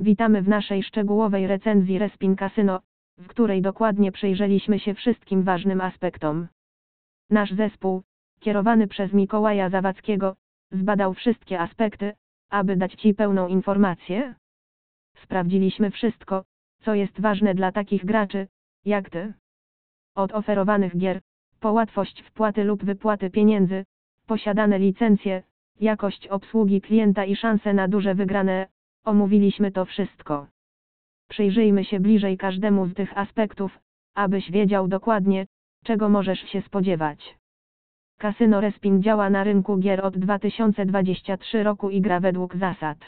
Witamy w naszej szczegółowej recenzji Respin Casino, w której dokładnie przyjrzeliśmy się wszystkim ważnym aspektom. Nasz zespół, kierowany przez Mikołaja Zawadzkiego, zbadał wszystkie aspekty, aby dać Ci pełną informację. Sprawdziliśmy wszystko, co jest ważne dla takich graczy, jak Ty. Od oferowanych gier, po łatwość wpłaty lub wypłaty pieniędzy, posiadane licencje, jakość obsługi klienta i szanse na duże wygrane, omówiliśmy to wszystko. Przyjrzyjmy się bliżej każdemu z tych aspektów, abyś wiedział dokładnie, czego możesz się spodziewać. Kasyno Respin działa na rynku gier od 2023 roku i gra według zasad.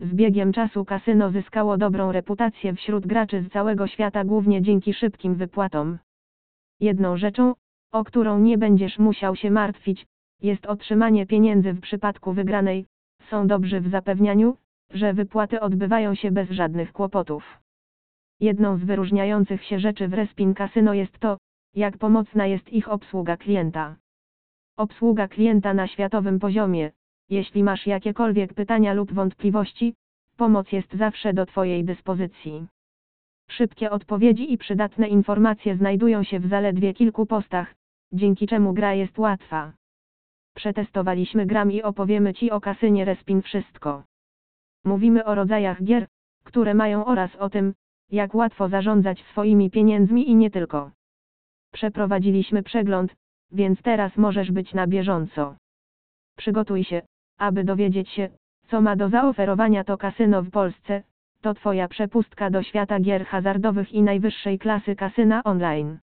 Z biegiem czasu kasyno zyskało dobrą reputację wśród graczy z całego świata głównie dzięki szybkim wypłatom. Jedną rzeczą, o którą nie będziesz musiał się martwić, jest otrzymanie pieniędzy w przypadku wygranej. Są dobrzy w zapewnianiu, że wypłaty odbywają się bez żadnych kłopotów. Jedną z wyróżniających się rzeczy w Respin Casino jest to, jak pomocna jest ich obsługa klienta. Obsługa klienta na światowym poziomie. Jeśli masz jakiekolwiek pytania lub wątpliwości, pomoc jest zawsze do Twojej dyspozycji. Szybkie odpowiedzi i przydatne informacje znajdują się w zaledwie kilku postach, dzięki czemu gra jest łatwa. Przetestowaliśmy gram i opowiemy Ci o kasynie Respin wszystko. Mówimy o rodzajach gier, które mają oraz o tym, jak łatwo zarządzać swoimi pieniędzmi i nie tylko. Przeprowadziliśmy przegląd, więc teraz możesz być na bieżąco. Przygotuj się, aby dowiedzieć się, co ma do zaoferowania to kasyno w Polsce, to Twoja przepustka do świata gier hazardowych i najwyższej klasy kasyna online.